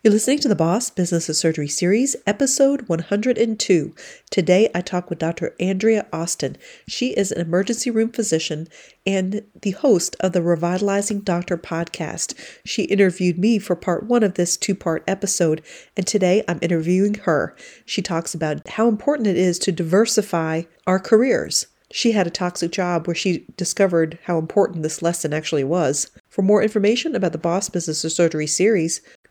You're listening to the Boss Business of Surgery series, episode 102. Today I talk with Dr. Andrea Austin. She is an emergency room physician and the host of the Revitalizing Doctor podcast. She interviewed me for part one of this two part episode, and today I'm interviewing her. She talks about how important it is to diversify our careers. She had a toxic job where she discovered how important this lesson actually was. For more information about the Boss Business of Surgery series,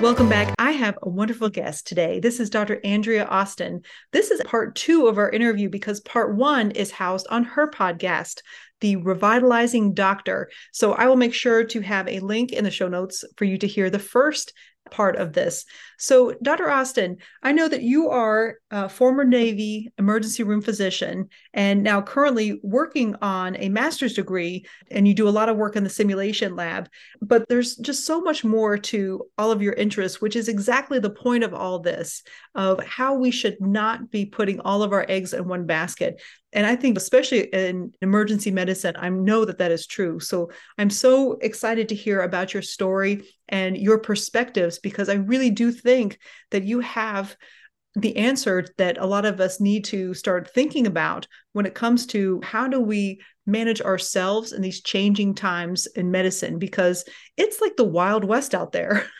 Welcome back. I have a wonderful guest today. This is Dr. Andrea Austin. This is part two of our interview because part one is housed on her podcast, The Revitalizing Doctor. So I will make sure to have a link in the show notes for you to hear the first part of this. So, Dr. Austin, I know that you are a former Navy emergency room physician and now currently working on a master's degree, and you do a lot of work in the simulation lab. But there's just so much more to all of your interests, which is exactly the point of all this of how we should not be putting all of our eggs in one basket and i think especially in emergency medicine i know that that is true so i'm so excited to hear about your story and your perspectives because i really do think that you have the answer that a lot of us need to start thinking about when it comes to how do we manage ourselves in these changing times in medicine because it's like the wild west out there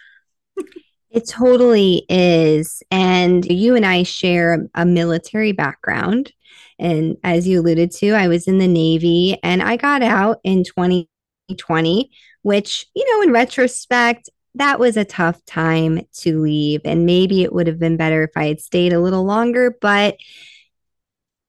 It totally is. And you and I share a military background. And as you alluded to, I was in the Navy and I got out in 2020, which, you know, in retrospect, that was a tough time to leave. And maybe it would have been better if I had stayed a little longer, but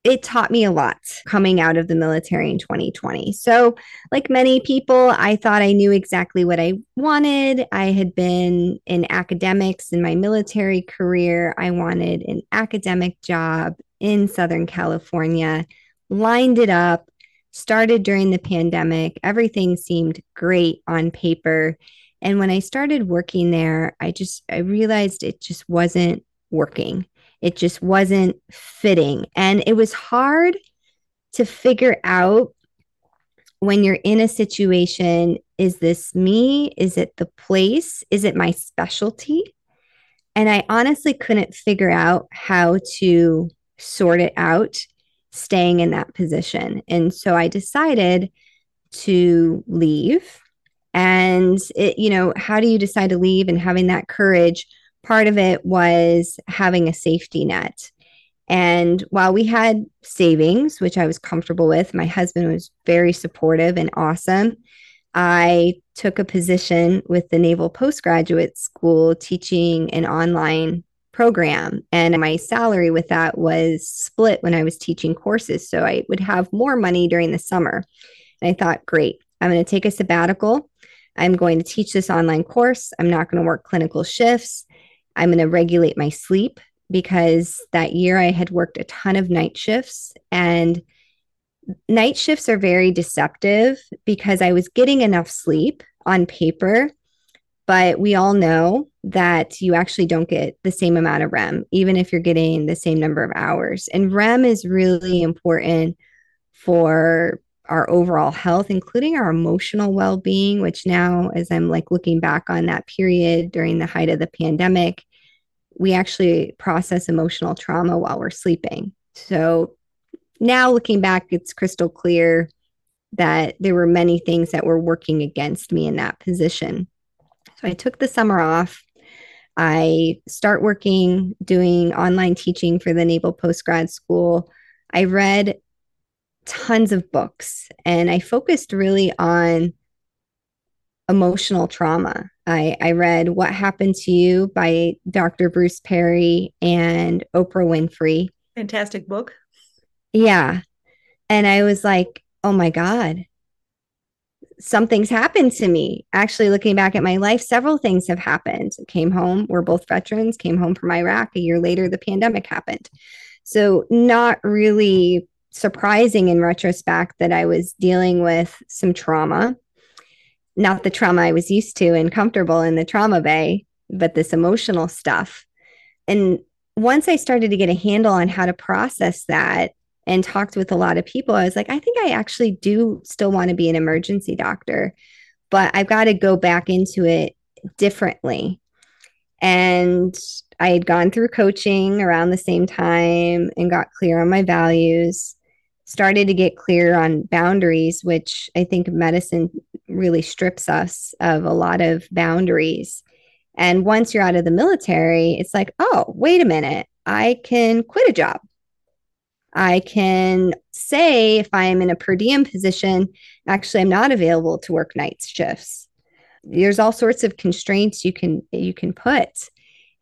it taught me a lot coming out of the military in 2020. So, like many people, I thought I knew exactly what I wanted. I had been in academics in my military career. I wanted an academic job in Southern California, lined it up, started during the pandemic. Everything seemed great on paper. And when I started working there, I just I realized it just wasn't working. It just wasn't fitting. And it was hard to figure out when you're in a situation is this me? Is it the place? Is it my specialty? And I honestly couldn't figure out how to sort it out staying in that position. And so I decided to leave. And it, you know, how do you decide to leave and having that courage part of it was having a safety net. And while we had savings, which I was comfortable with, my husband was very supportive and awesome. I took a position with the Naval Postgraduate School teaching an online program. And my salary with that was split when I was teaching courses. So I would have more money during the summer. And I thought, great, I'm going to take a sabbatical. I'm going to teach this online course. I'm not going to work clinical shifts. I'm going to regulate my sleep because that year I had worked a ton of night shifts and night shifts are very deceptive because I was getting enough sleep on paper, but we all know that you actually don't get the same amount of REM, even if you're getting the same number of hours. And REM is really important for our overall health, including our emotional well being, which now, as I'm like looking back on that period during the height of the pandemic, we actually process emotional trauma while we're sleeping. So now looking back, it's crystal clear that there were many things that were working against me in that position. So I took the summer off. I start working doing online teaching for the Naval Postgrad School. I read tons of books and I focused really on emotional trauma. I, I read What Happened to You by Dr. Bruce Perry and Oprah Winfrey. Fantastic book. Yeah. And I was like, oh my God, something's happened to me. Actually, looking back at my life, several things have happened. Came home, we're both veterans, came home from Iraq. A year later, the pandemic happened. So, not really surprising in retrospect that I was dealing with some trauma. Not the trauma I was used to and comfortable in the trauma bay, but this emotional stuff. And once I started to get a handle on how to process that, and talked with a lot of people, I was like, I think I actually do still want to be an emergency doctor, but I've got to go back into it differently. And I had gone through coaching around the same time and got clear on my values, started to get clear on boundaries, which I think medicine really strips us of a lot of boundaries. And once you're out of the military, it's like, oh, wait a minute, I can quit a job. I can say if I'm in a per diem position, actually I'm not available to work night shifts. There's all sorts of constraints you can you can put.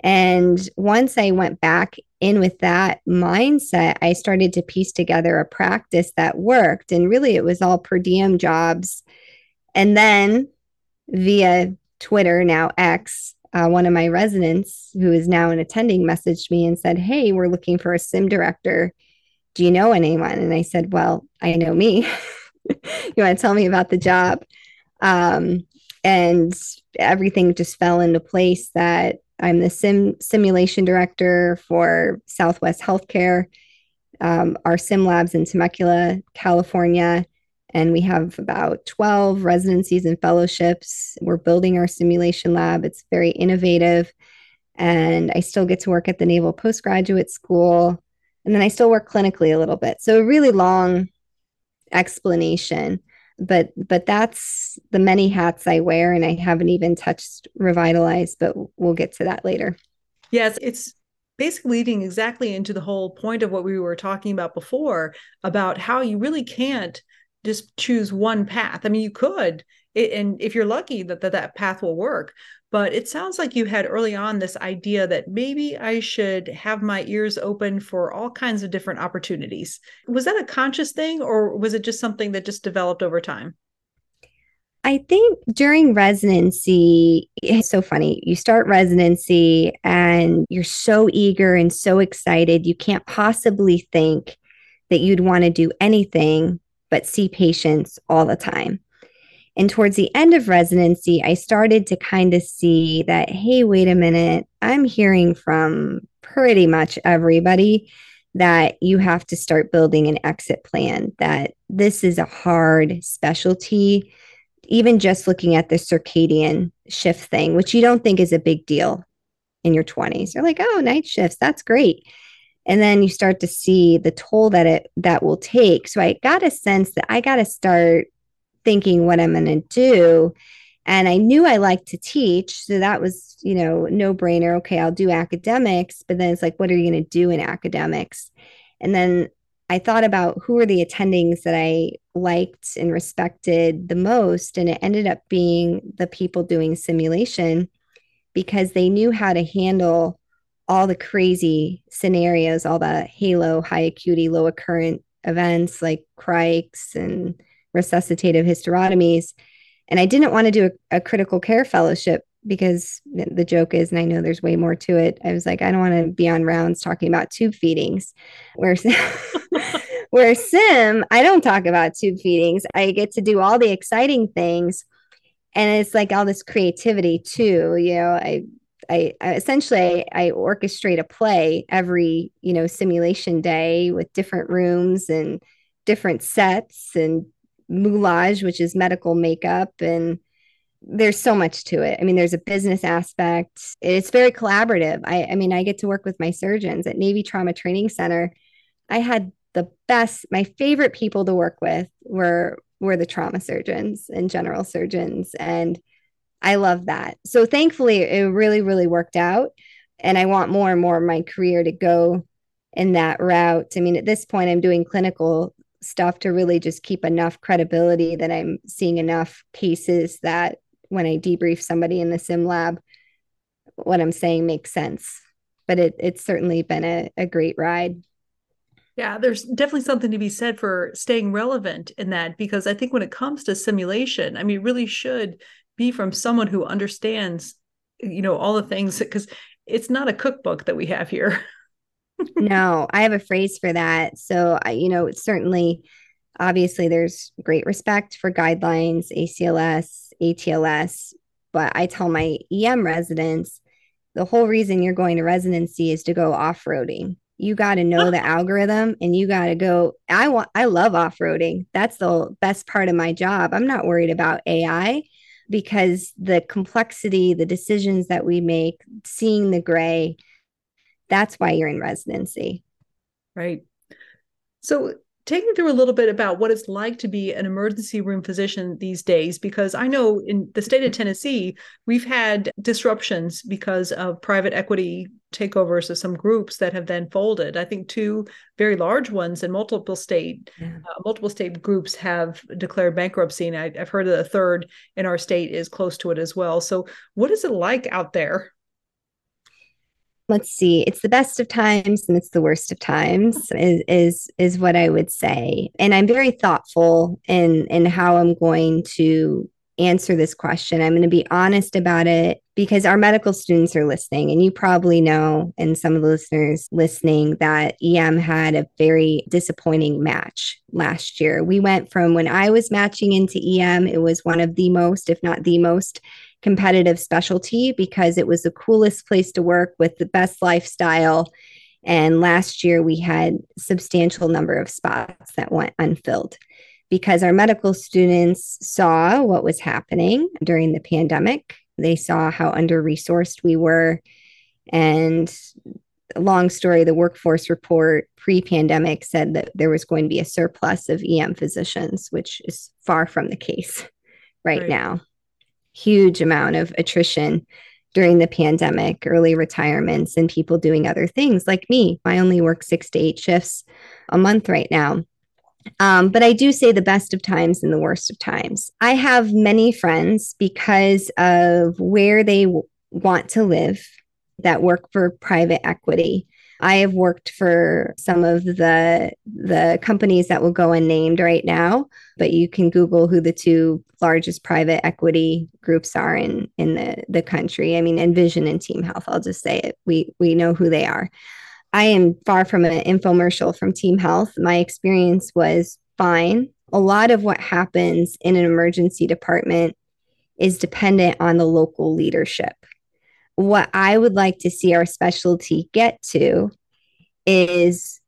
And once I went back in with that mindset, I started to piece together a practice that worked. And really it was all per diem jobs. And then via Twitter, now X, uh, one of my residents who is now an attending messaged me and said, Hey, we're looking for a sim director do you know anyone? And I said, well, I know me. you want to tell me about the job? Um, and everything just fell into place that I'm the sim simulation director for Southwest Healthcare, um, our sim labs in Temecula, California. And we have about 12 residencies and fellowships. We're building our simulation lab. It's very innovative. And I still get to work at the Naval Postgraduate School and then I still work clinically a little bit. So a really long explanation, but but that's the many hats I wear, and I haven't even touched revitalize, but we'll get to that later. Yes, it's basically leading exactly into the whole point of what we were talking about before about how you really can't just choose one path. I mean, you could, and if you're lucky that, that that path will work, but it sounds like you had early on this idea that maybe I should have my ears open for all kinds of different opportunities. Was that a conscious thing or was it just something that just developed over time? I think during residency, it's so funny. You start residency and you're so eager and so excited. You can't possibly think that you'd want to do anything but see patients all the time. And towards the end of residency, I started to kind of see that, hey, wait a minute, I'm hearing from pretty much everybody that you have to start building an exit plan, that this is a hard specialty. Even just looking at the circadian shift thing, which you don't think is a big deal in your 20s. You're like, oh, night shifts, that's great. And then you start to see the toll that it that will take. So I got a sense that I got to start thinking what I'm going to do. And I knew I liked to teach. So that was, you know, no brainer. Okay, I'll do academics. But then it's like, what are you going to do in academics? And then I thought about who are the attendings that I liked and respected the most. And it ended up being the people doing simulation because they knew how to handle all the crazy scenarios, all the halo, high acuity, low occurrent events like crics and resuscitative hysterotomies. And I didn't want to do a, a, critical care fellowship because the joke is, and I know there's way more to it. I was like, I don't want to be on rounds talking about tube feedings. Where, where sim, I don't talk about tube feedings. I get to do all the exciting things. And it's like all this creativity too. You know, I I, I, essentially I orchestrate a play every you know simulation day with different rooms and different sets and moulage, which is medical makeup, and there's so much to it. I mean, there's a business aspect. It's very collaborative. I, I mean, I get to work with my surgeons at Navy Trauma Training Center. I had the best, my favorite people to work with were were the trauma surgeons and general surgeons, and I love that. So thankfully, it really, really worked out. And I want more and more of my career to go in that route. I mean, at this point, I'm doing clinical stuff to really just keep enough credibility that I'm seeing enough cases that when I debrief somebody in the sim lab, what I'm saying makes sense. But it, it's certainly been a, a great ride. Yeah, there's definitely something to be said for staying relevant in that because I think when it comes to simulation, I mean, really should be from someone who understands, you know, all the things because it's not a cookbook that we have here. no, I have a phrase for that. So, I, you know, certainly, obviously, there's great respect for guidelines, ACLS, ATLS, but I tell my EM residents the whole reason you're going to residency is to go off roading you got to know the algorithm and you got to go i want i love off-roading that's the best part of my job i'm not worried about ai because the complexity the decisions that we make seeing the gray that's why you're in residency. Right. So take me through a little bit about what it's like to be an emergency room physician these days because i know in the state of tennessee we've had disruptions because of private equity takeovers of some groups that have then folded. I think two very large ones and multiple state yeah. uh, multiple state groups have declared bankruptcy and I, i've heard that a third in our state is close to it as well. So what is it like out there let's see it's the best of times and it's the worst of times is is is what i would say. And i'm very thoughtful in in how i'm going to answer this question. I'm going to be honest about it because our medical students are listening and you probably know and some of the listeners listening that em had a very disappointing match last year. We went from when i was matching into em it was one of the most if not the most competitive specialty because it was the coolest place to work with the best lifestyle. And last year we had substantial number of spots that went unfilled because our medical students saw what was happening during the pandemic. They saw how under resourced we were. And long story, the workforce report pre pandemic said that there was going to be a surplus of EM physicians, which is far from the case right, right. now huge amount of attrition during the pandemic, early retirements, and people doing other things like me. I only work six to eight shifts a month right now. Um, but I do say the best of times and the worst of times. I have many friends because of where they w- want to live that work for private equity I have worked for some of the the companies that will go unnamed right now, but you can Google who the two largest private equity groups are in in the the country. I mean, Envision and Team Health. I'll just say it. We we know who they are. I am far from an infomercial from Team Health. My experience was fine. A lot of what happens in an emergency department is dependent on the local leadership what I would like to see our specialty get to is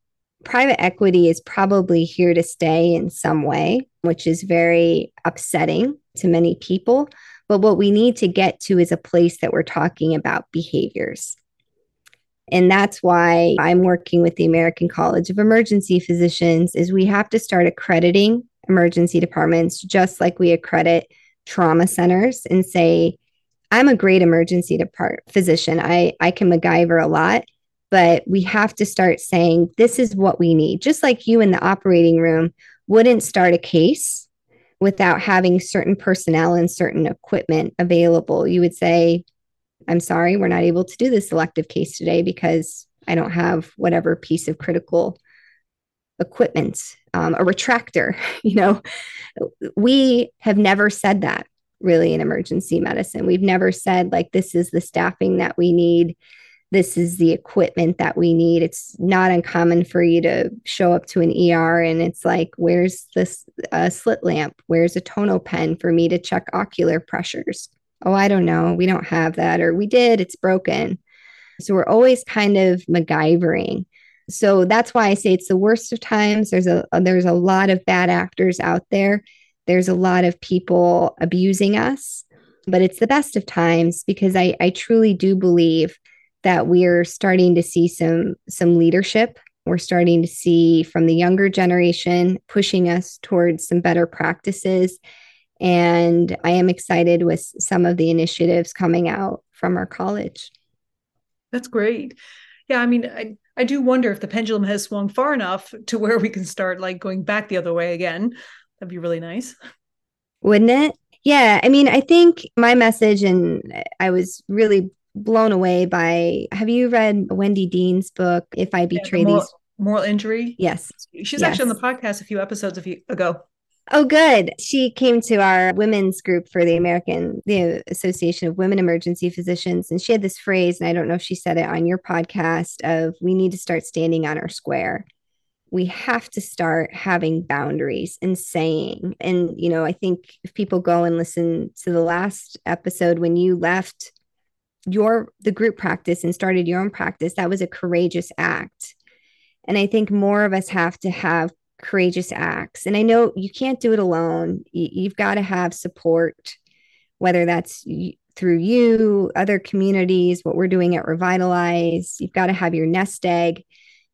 private equity is probably here to stay in some way, which is very upsetting to many people. But what we need to get to is a place that we're talking about behaviors. And that's why I'm working with the American College of Emergency Physicians is we have to start accrediting emergency departments just like we accredit trauma centers and say I'm a great emergency depart physician. I I can MacGyver a lot, but we have to start saying this is what we need. Just like you in the operating room wouldn't start a case without having certain personnel and certain equipment available. You would say, I'm sorry, we're not able to do this elective case today because I don't have whatever piece of critical equipment, um, a retractor. You know, we have never said that really in emergency medicine. We've never said, like, this is the staffing that we need. This is the equipment that we need. It's not uncommon for you to show up to an ER and it's like, where's this uh, slit lamp? Where's a tono pen for me to check ocular pressures? Oh, I don't know. We don't have that. Or we did, it's broken. So we're always kind of MacGyvering. So that's why I say it's the worst of times. There's a there's a lot of bad actors out there there's a lot of people abusing us, but it's the best of times because I, I truly do believe that we're starting to see some some leadership. We're starting to see from the younger generation pushing us towards some better practices. And I am excited with some of the initiatives coming out from our college. That's great. Yeah, I mean, I, I do wonder if the pendulum has swung far enough to where we can start like going back the other way again. That'd be really nice. Wouldn't it? Yeah. I mean, I think my message, and I was really blown away by have you read Wendy Dean's book, If I Betray yeah, the These? moral injury. Yes. She's yes. actually on the podcast a few episodes ago. Oh, good. She came to our women's group for the American the Association of Women Emergency Physicians, and she had this phrase, and I don't know if she said it on your podcast of "We need to start standing on our square." We have to start having boundaries and saying, and you know, I think if people go and listen to the last episode when you left your the group practice and started your own practice, that was a courageous act. And I think more of us have to have courageous acts. And I know you can't do it alone. You've got to have support, whether that's through you, other communities, what we're doing at Revitalize. You've got to have your nest egg.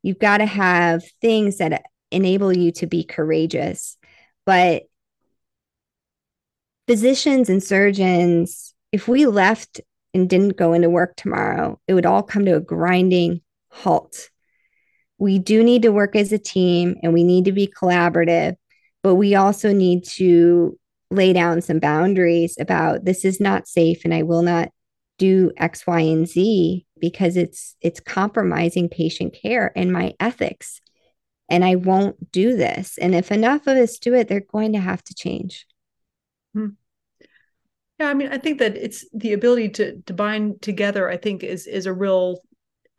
You've got to have things that enable you to be courageous. But physicians and surgeons, if we left and didn't go into work tomorrow, it would all come to a grinding halt we do need to work as a team and we need to be collaborative, but we also need to lay down some boundaries about this is not safe and I will not do X, Y, and Z because it's it's compromising patient care and my ethics. And I won't do this. And if enough of us do it, they're going to have to change. Hmm. Yeah, I mean, I think that it's the ability to to bind together. I think is is a real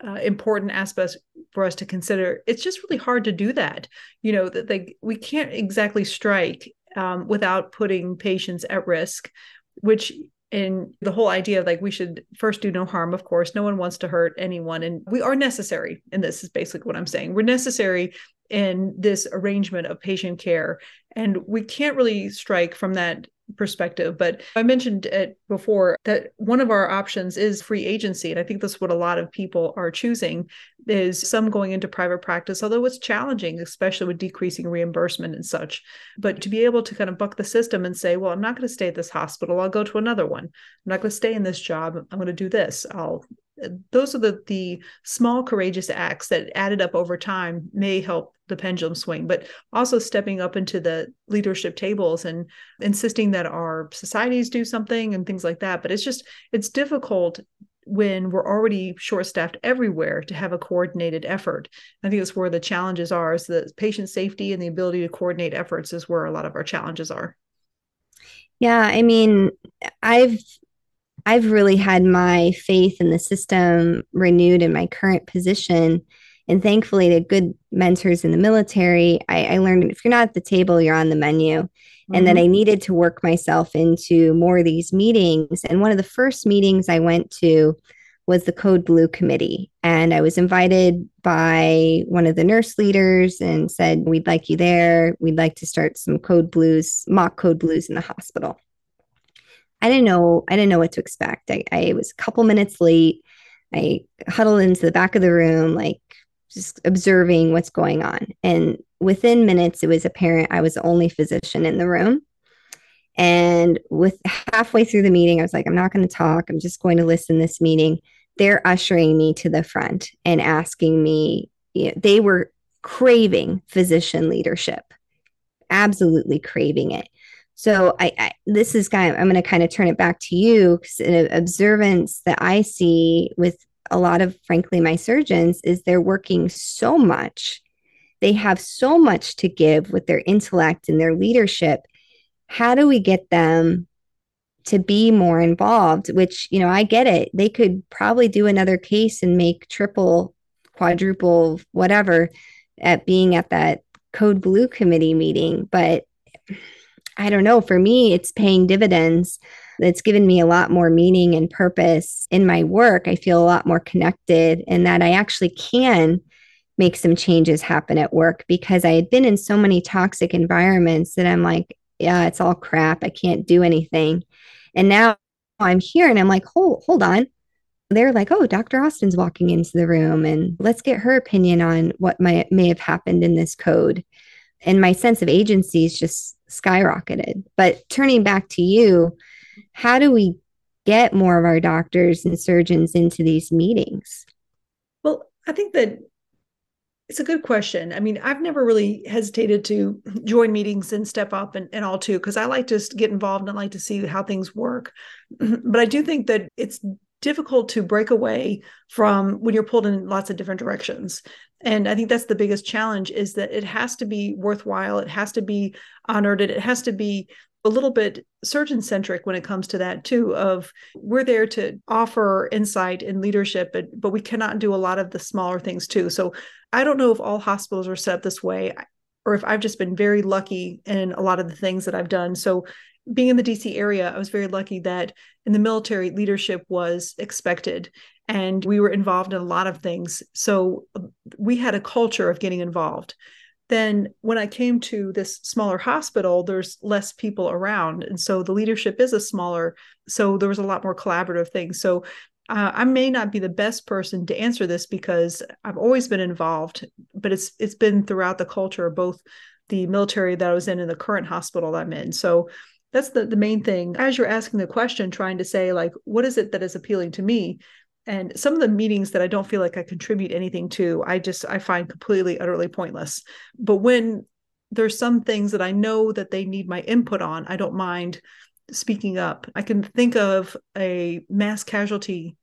uh, important aspect for us to consider. It's just really hard to do that. You know that they we can't exactly strike um, without putting patients at risk, which in the whole idea of like we should first do no harm of course no one wants to hurt anyone and we are necessary and this is basically what i'm saying we're necessary in this arrangement of patient care and we can't really strike from that perspective. But I mentioned it before that one of our options is free agency. And I think that's what a lot of people are choosing is some going into private practice, although it's challenging, especially with decreasing reimbursement and such. But to be able to kind of buck the system and say, well, I'm not going to stay at this hospital. I'll go to another one. I'm not going to stay in this job. I'm going to do this. I'll uh, those are the the small courageous acts that added up over time may help the pendulum swing but also stepping up into the leadership tables and insisting that our societies do something and things like that but it's just it's difficult when we're already short staffed everywhere to have a coordinated effort i think that's where the challenges are is the patient safety and the ability to coordinate efforts is where a lot of our challenges are yeah i mean i've I've really had my faith in the system renewed in my current position. And thankfully, the good mentors in the military, I, I learned if you're not at the table, you're on the menu. Mm-hmm. And then I needed to work myself into more of these meetings. And one of the first meetings I went to was the Code Blue Committee. And I was invited by one of the nurse leaders and said, We'd like you there. We'd like to start some Code Blues, mock Code Blues in the hospital. I didn't know I didn't know what to expect. I, I was a couple minutes late. I huddled into the back of the room, like just observing what's going on. And within minutes, it was apparent I was the only physician in the room. And with halfway through the meeting, I was like, I'm not going to talk. I'm just going to listen this meeting. They're ushering me to the front and asking me, you know, they were craving physician leadership, absolutely craving it. So I, I, this is kind of I'm going to kind of turn it back to you because an observance that I see with a lot of frankly my surgeons is they're working so much. They have so much to give with their intellect and their leadership. How do we get them to be more involved? Which, you know, I get it. They could probably do another case and make triple, quadruple, whatever at being at that code blue committee meeting. But I don't know, for me, it's paying dividends. It's given me a lot more meaning and purpose in my work. I feel a lot more connected and that I actually can make some changes happen at work because I had been in so many toxic environments that I'm like, yeah, it's all crap. I can't do anything. And now I'm here and I'm like, hold, hold on. They're like, oh, Dr. Austin's walking into the room and let's get her opinion on what might, may have happened in this code. And my sense of agency is just skyrocketed. But turning back to you, how do we get more of our doctors and surgeons into these meetings? Well, I think that it's a good question. I mean, I've never really hesitated to join meetings and step up and, and all too, because I like to get involved and like to see how things work. but I do think that it's difficult to break away from when you're pulled in lots of different directions. And i think that's the biggest challenge is that it has to be worthwhile it has to be honored it has to be a little bit surgeon centric when it comes to that too of we're there to offer insight and leadership but but we cannot do a lot of the smaller things too. So i don't know if all hospitals are set up this way or if i've just been very lucky in a lot of the things that i've done. So being in the DC area, I was very lucky that in the military, leadership was expected and we were involved in a lot of things. So we had a culture of getting involved. Then when I came to this smaller hospital, there's less people around. And so the leadership is a smaller, so there was a lot more collaborative things. So uh, I may not be the best person to answer this because I've always been involved, but it's it's been throughout the culture of both the military that I was in and the current hospital I'm in. So that's the, the main thing. As you're asking the question trying to say like what is it that is appealing to me? And some of the meetings that i don't feel like i contribute anything to i just i find completely utterly pointless. But when there's some things that i know that they need my input on i don't mind speaking up. I can think of a mass casualty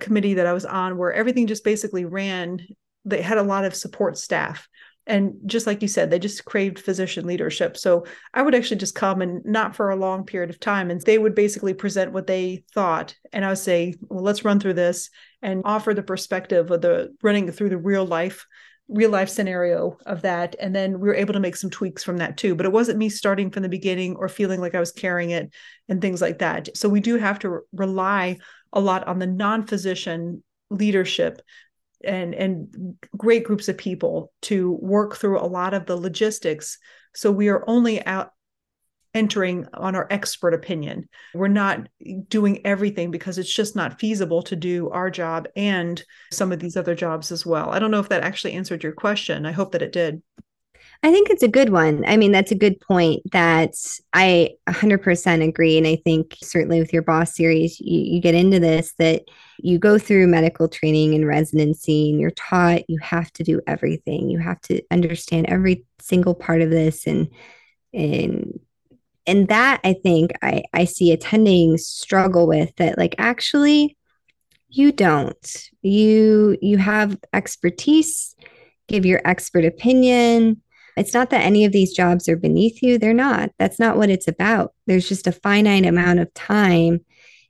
committee that i was on where everything just basically ran. They had a lot of support staff and just like you said they just craved physician leadership. So i would actually just come and not for a long period of time and they would basically present what they thought. And i would say well let's run through this and offer the perspective of the running through the real life real life scenario of that. And then we were able to make some tweaks from that too. But it wasn't me starting from the beginning or feeling like i was carrying it and things like that. So we do have to rely a lot on the non-physician leadership and and great groups of people to work through a lot of the logistics. So we are only out entering on our expert opinion. We're not doing everything because it's just not feasible to do our job and some of these other jobs as well. I don't know if that actually answered your question. I hope that it did I think it's a good one. I mean, that's a good point that I 100% agree. And I think certainly with your boss series, you, you get into this that you go through medical training and residency and you're taught you have to do everything. You have to understand every single part of this. And, and, and that I think I, I see attending struggle with that, like, actually, you don't. You, you have expertise, give your expert opinion it's not that any of these jobs are beneath you. They're not. That's not what it's about. There's just a finite amount of time.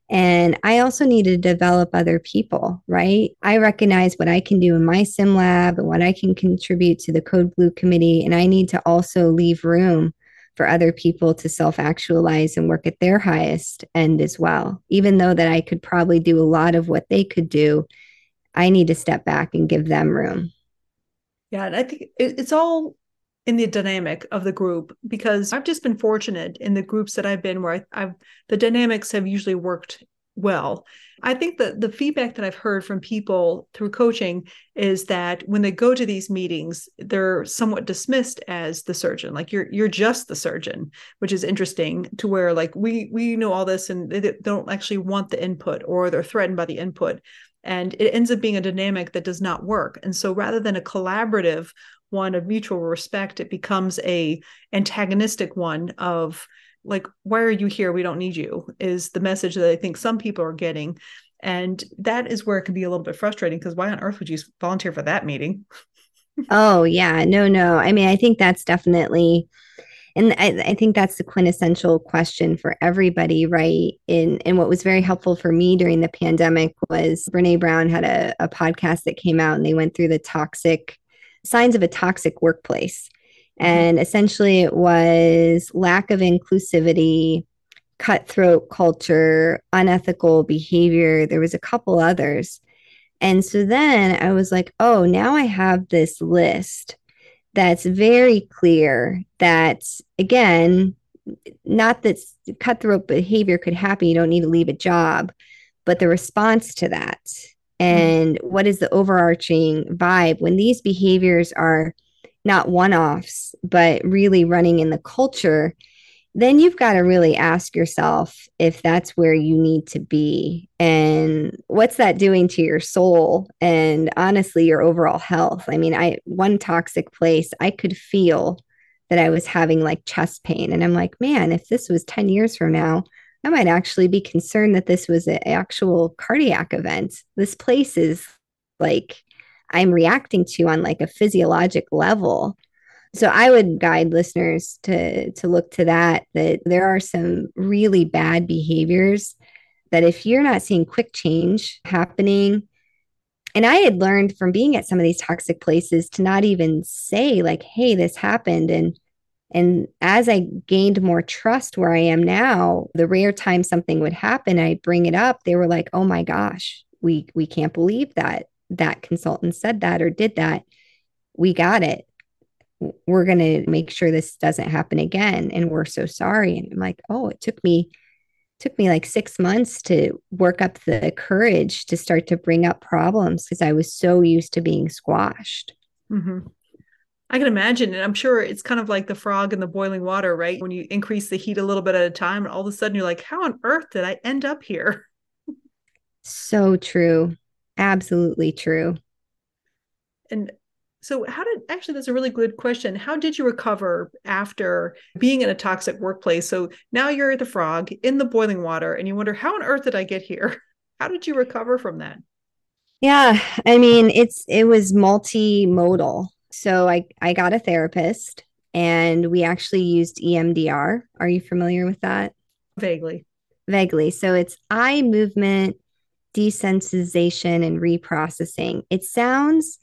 And I also need to develop other people, right? I recognize what I can do in my sim lab and what I can contribute to the Code Blue committee. And I need to also leave room for other people to self actualize and work at their highest end as well. Even though that I could probably do a lot of what they could do, I need to step back and give them room. Yeah, and I think it's all in the dynamic of the group because I've just been fortunate in the groups that I've been where I, have the dynamics have usually worked well. I think that the feedback that I've heard from people through coaching is that when they go to these meetings, they're somewhat dismissed as the surgeon. Like you're you're just the surgeon, which is interesting to where like we we know all this and they don't actually want the input or they're threatened by the input and it ends up being a dynamic that does not work. And so rather than a collaborative one of mutual respect it becomes a antagonistic one of like why are you here? We don't need you is the message that i think some people are getting. And that is where it can be a little bit frustrating because why on earth would you volunteer for that meeting? Oh yeah. No no. I mean i think that's definitely and I, I, think that's the quintessential question for everybody right and and what was very helpful for me during the pandemic was brene brown had a, a podcast that came out and they went through the toxic signs of a toxic workplace. Mm-hmm. And essentially, it was lack of inclusivity, cutthroat culture, unethical behavior. There was a couple others. And so then I was like, oh, now I have this list that's very clear that, again, not that cutthroat behavior could happen, you don't need to leave a job, but the response to that Mm-hmm. and what is the overarching vibe when these behaviors are not one-offs but really running in the culture then you've got to really ask yourself if that's where you need to be and what's that doing to your soul and honestly your overall health i mean i one toxic place i could feel that i was having like chest pain and i'm like man if this was 10 years from now I might actually be concerned that this was an actual cardiac event. This place is like I'm reacting to on like a physiologic level. So I would guide listeners to to look to that that there are some really bad behaviors that if you're not seeing quick change happening and I had learned from being at some of these toxic places to not even say like hey this happened and and as I gained more trust where I am now, the rare time something would happen, I bring it up, they were like, "Oh my gosh, we we can't believe that that consultant said that or did that. We got it. We're going to make sure this doesn't happen again and we're so sorry." And I'm like, "Oh, it took me took me like 6 months to work up the courage to start to bring up problems because I was so used to being squashed." Mm-hmm. I can imagine. And I'm sure it's kind of like the frog in the boiling water, right? When you increase the heat a little bit at a time, and all of a sudden you're like, how on earth did I end up here? So true. Absolutely true. And so, how did actually, that's a really good question. How did you recover after being in a toxic workplace? So now you're the frog in the boiling water, and you wonder, how on earth did I get here? How did you recover from that? Yeah, I mean, it's it was multimodal. So I, I got a therapist and we actually used EMDR. Are you familiar with that? Vaguely. Vaguely. So it's eye movement desensitization and reprocessing. It sounds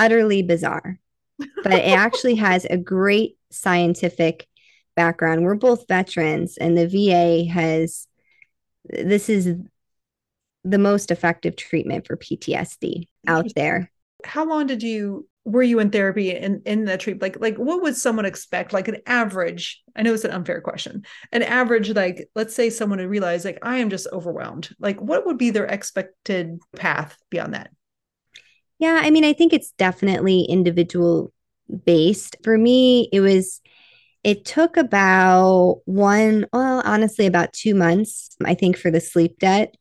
utterly bizarre, but it actually has a great scientific background. We're both veterans, and the VA has this is the most effective treatment for PTSD out there. How long did you were you in therapy in in the treatment like like what would someone expect like an average i know it's an unfair question an average like let's say someone would realize like i am just overwhelmed like what would be their expected path beyond that yeah i mean i think it's definitely individual based for me it was it took about one well honestly about two months i think for the sleep debt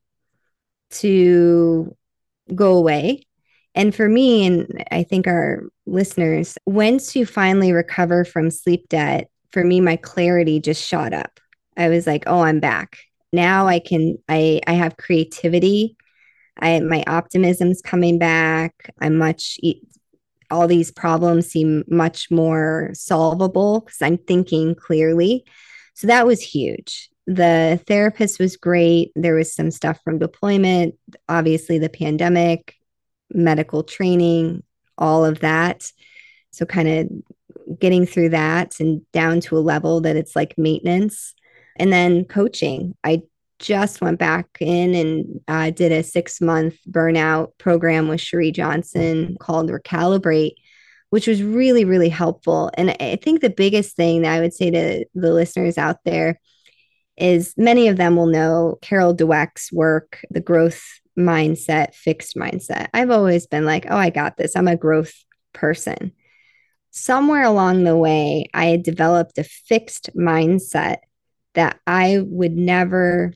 to go away and for me, and I think our listeners, once you finally recover from sleep debt, for me, my clarity just shot up. I was like, oh, I'm back. Now I can, I, I have creativity. I, my optimism's coming back. I'm much, all these problems seem much more solvable because I'm thinking clearly. So that was huge. The therapist was great. There was some stuff from deployment, obviously, the pandemic medical training, all of that. So, kind of getting through that and down to a level that it's like maintenance. And then coaching. I just went back in and uh, did a six month burnout program with Cherie Johnson called Recalibrate, which was really, really helpful. And I think the biggest thing that I would say to the listeners out there is many of them will know Carol Dweck's work, The Growth mindset, fixed mindset. I've always been like, oh, I got this. I'm a growth person. Somewhere along the way, I had developed a fixed mindset that I would never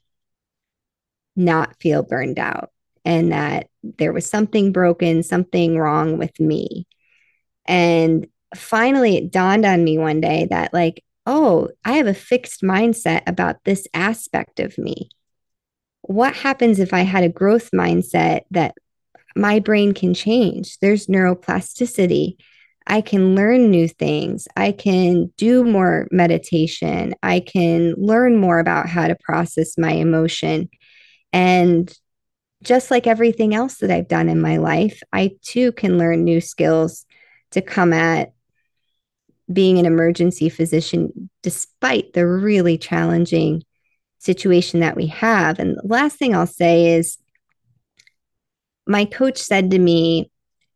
not feel burned out and that there was something broken, something wrong with me. And finally, it dawned on me one day that, like, oh, I have a fixed mindset about this aspect of me what happens if I had a growth mindset that my brain can change? There's neuroplasticity. I can learn new things. I can do more meditation. I can learn more about how to process my emotion. And just like everything else that I've done in my life, I too can learn new skills to come at being an emergency physician despite the really challenging situation that we have. And the last thing I'll say is my coach said to me,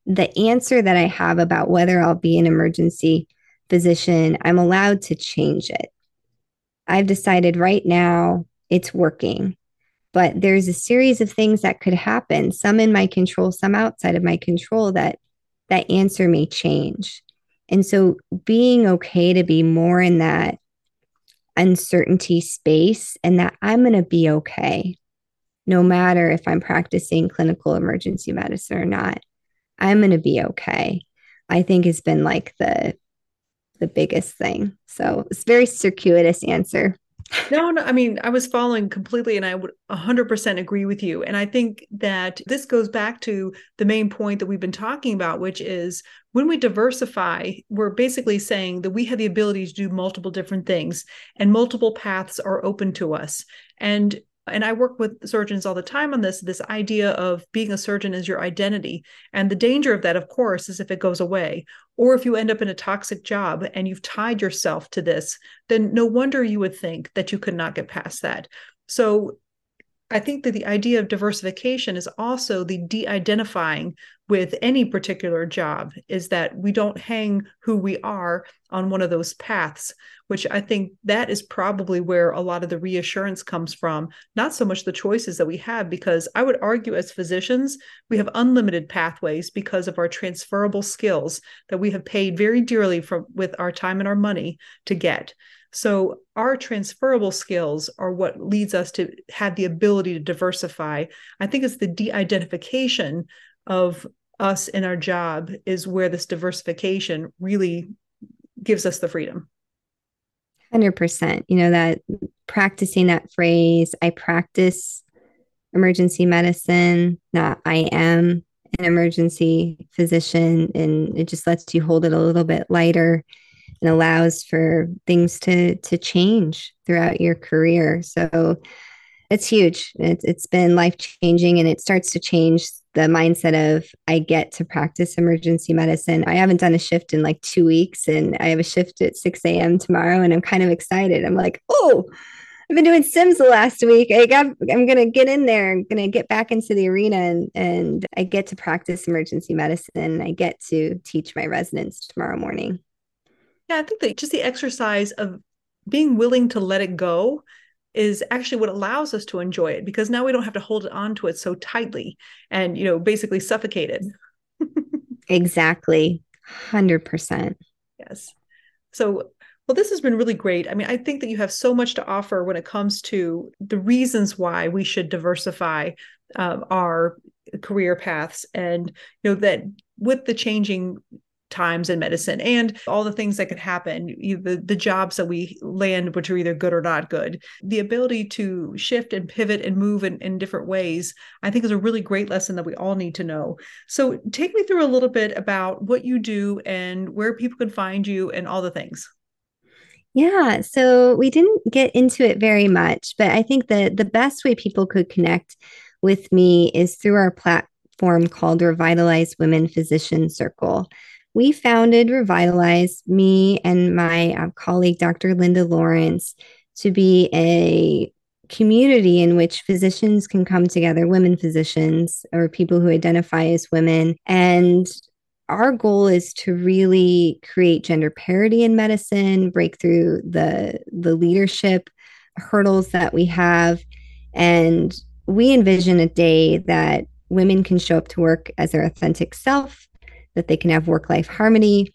the answer that I have about whether I'll be an emergency physician, I'm allowed to change it. I've decided right now it's working, but there's a series of things that could happen, some in my control, some outside of my control that that answer may change. And so being okay to be more in that uncertainty space and that I'm going to be okay, no matter if I'm practicing clinical emergency medicine or not. I'm going to be okay. I think has been like the the biggest thing. So it's very circuitous answer. No, no, I mean, I was following completely, and I would 100% agree with you. And I think that this goes back to the main point that we've been talking about, which is when we diversify, we're basically saying that we have the ability to do multiple different things, and multiple paths are open to us. And and I work with surgeons all the time on this this idea of being a surgeon is your identity. And the danger of that, of course, is if it goes away, or if you end up in a toxic job and you've tied yourself to this, then no wonder you would think that you could not get past that. So I think that the idea of diversification is also the de identifying with any particular job, is that we don't hang who we are on one of those paths, which I think that is probably where a lot of the reassurance comes from, not so much the choices that we have, because I would argue as physicians, we have unlimited pathways because of our transferable skills that we have paid very dearly for, with our time and our money to get. So our transferable skills are what leads us to have the ability to diversify. I think it's the de-identification of us in our job is where this diversification really gives us the freedom. 100%. You know, that practicing that phrase, I practice emergency medicine, not I am an emergency physician. And it just lets you hold it a little bit lighter and allows for things to to change throughout your career. So it's huge. It's it's been life changing, and it starts to change the mindset of I get to practice emergency medicine. I haven't done a shift in like two weeks, and I have a shift at six a.m. tomorrow, and I'm kind of excited. I'm like, oh. I've been doing Sims the last week. I got, I'm going to get in there. I'm going to get back into the arena and, and I get to practice emergency medicine. I get to teach my residents tomorrow morning. Yeah, I think that just the exercise of being willing to let it go is actually what allows us to enjoy it because now we don't have to hold on to it so tightly and you know basically suffocate it. Exactly. 100% yes. So well this has been really great. I mean i think that you have so much to offer when it comes to the reasons why we should diversify um, our career paths and you know that with the changing times in medicine and all the things that could happen. The, the jobs that we land which are either good or not good. The ability to shift and pivot and move in, in different ways i think is a really great lesson that we all need to know. So take me through a little bit about what you do and where people can find you and all the things. Yeah, so we didn't get into it very much, but I think that the best way people could connect with me is through our platform called Revitalize Women Physician Circle we founded Revitalize, me and my uh, colleague, Dr. Linda Lawrence, to be a community in which physicians can come together, women physicians or people who identify as women. And our goal is to really create gender parity in medicine, break through the, the leadership hurdles that we have. And we envision a day that women can show up to work as their authentic self that they can have work life harmony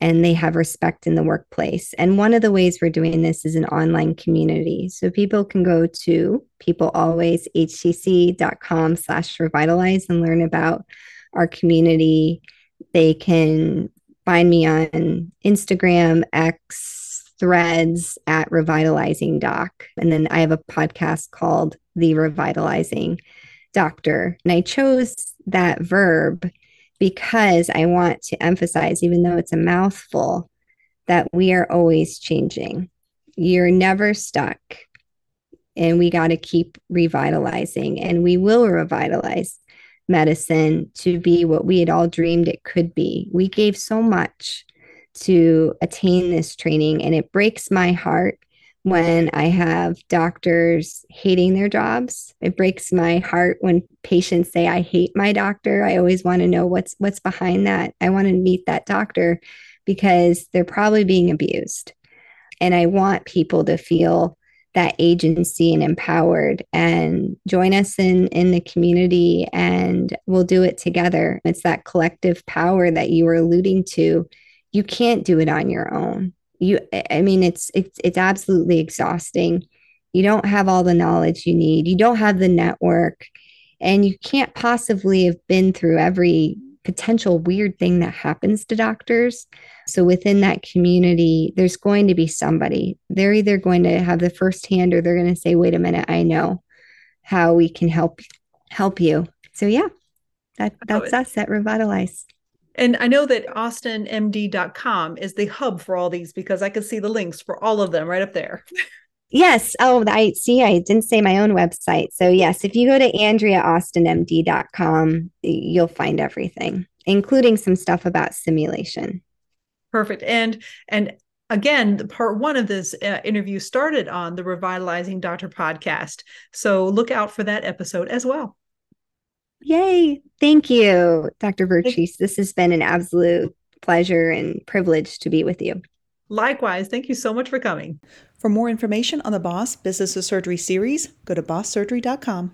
and they have respect in the workplace. And one of the ways we're doing this is an online community. So people can go to peoplealwayshcc.com slash revitalize and learn about our community. They can find me on Instagram, X, threads at revitalizing doc. And then I have a podcast called The Revitalizing Doctor. And I chose that verb because I want to emphasize, even though it's a mouthful, that we are always changing. You're never stuck. And we got to keep revitalizing, and we will revitalize medicine to be what we had all dreamed it could be. We gave so much to attain this training, and it breaks my heart when I have doctors hating their jobs. It breaks my heart when patients say I hate my doctor. I always want to know what's what's behind that. I want to meet that doctor because they're probably being abused. And I want people to feel that agency and empowered and join us in in the community and we'll do it together. It's that collective power that you were alluding to. You can't do it on your own you i mean it's it's it's absolutely exhausting you don't have all the knowledge you need you don't have the network and you can't possibly have been through every potential weird thing that happens to doctors. So within that community, there's going to be somebody. They're either going to have the first hand or they're going to say, wait a minute, I know how we can help help you. So yeah, that, that's us at Revitalize. And I know that austinmd.com is the hub for all these because I can see the links for all of them right up there. Yes. Oh, I see. I didn't say my own website. So, yes, if you go to AndreaAustinMD.com, you'll find everything, including some stuff about simulation. Perfect. And, and, Again, part one of this uh, interview started on the Revitalizing Doctor podcast. So look out for that episode as well. Yay. Thank you, Dr. Vertrees. This has been an absolute pleasure and privilege to be with you. Likewise. Thank you so much for coming. For more information on the Boss Business of Surgery series, go to bosssurgery.com.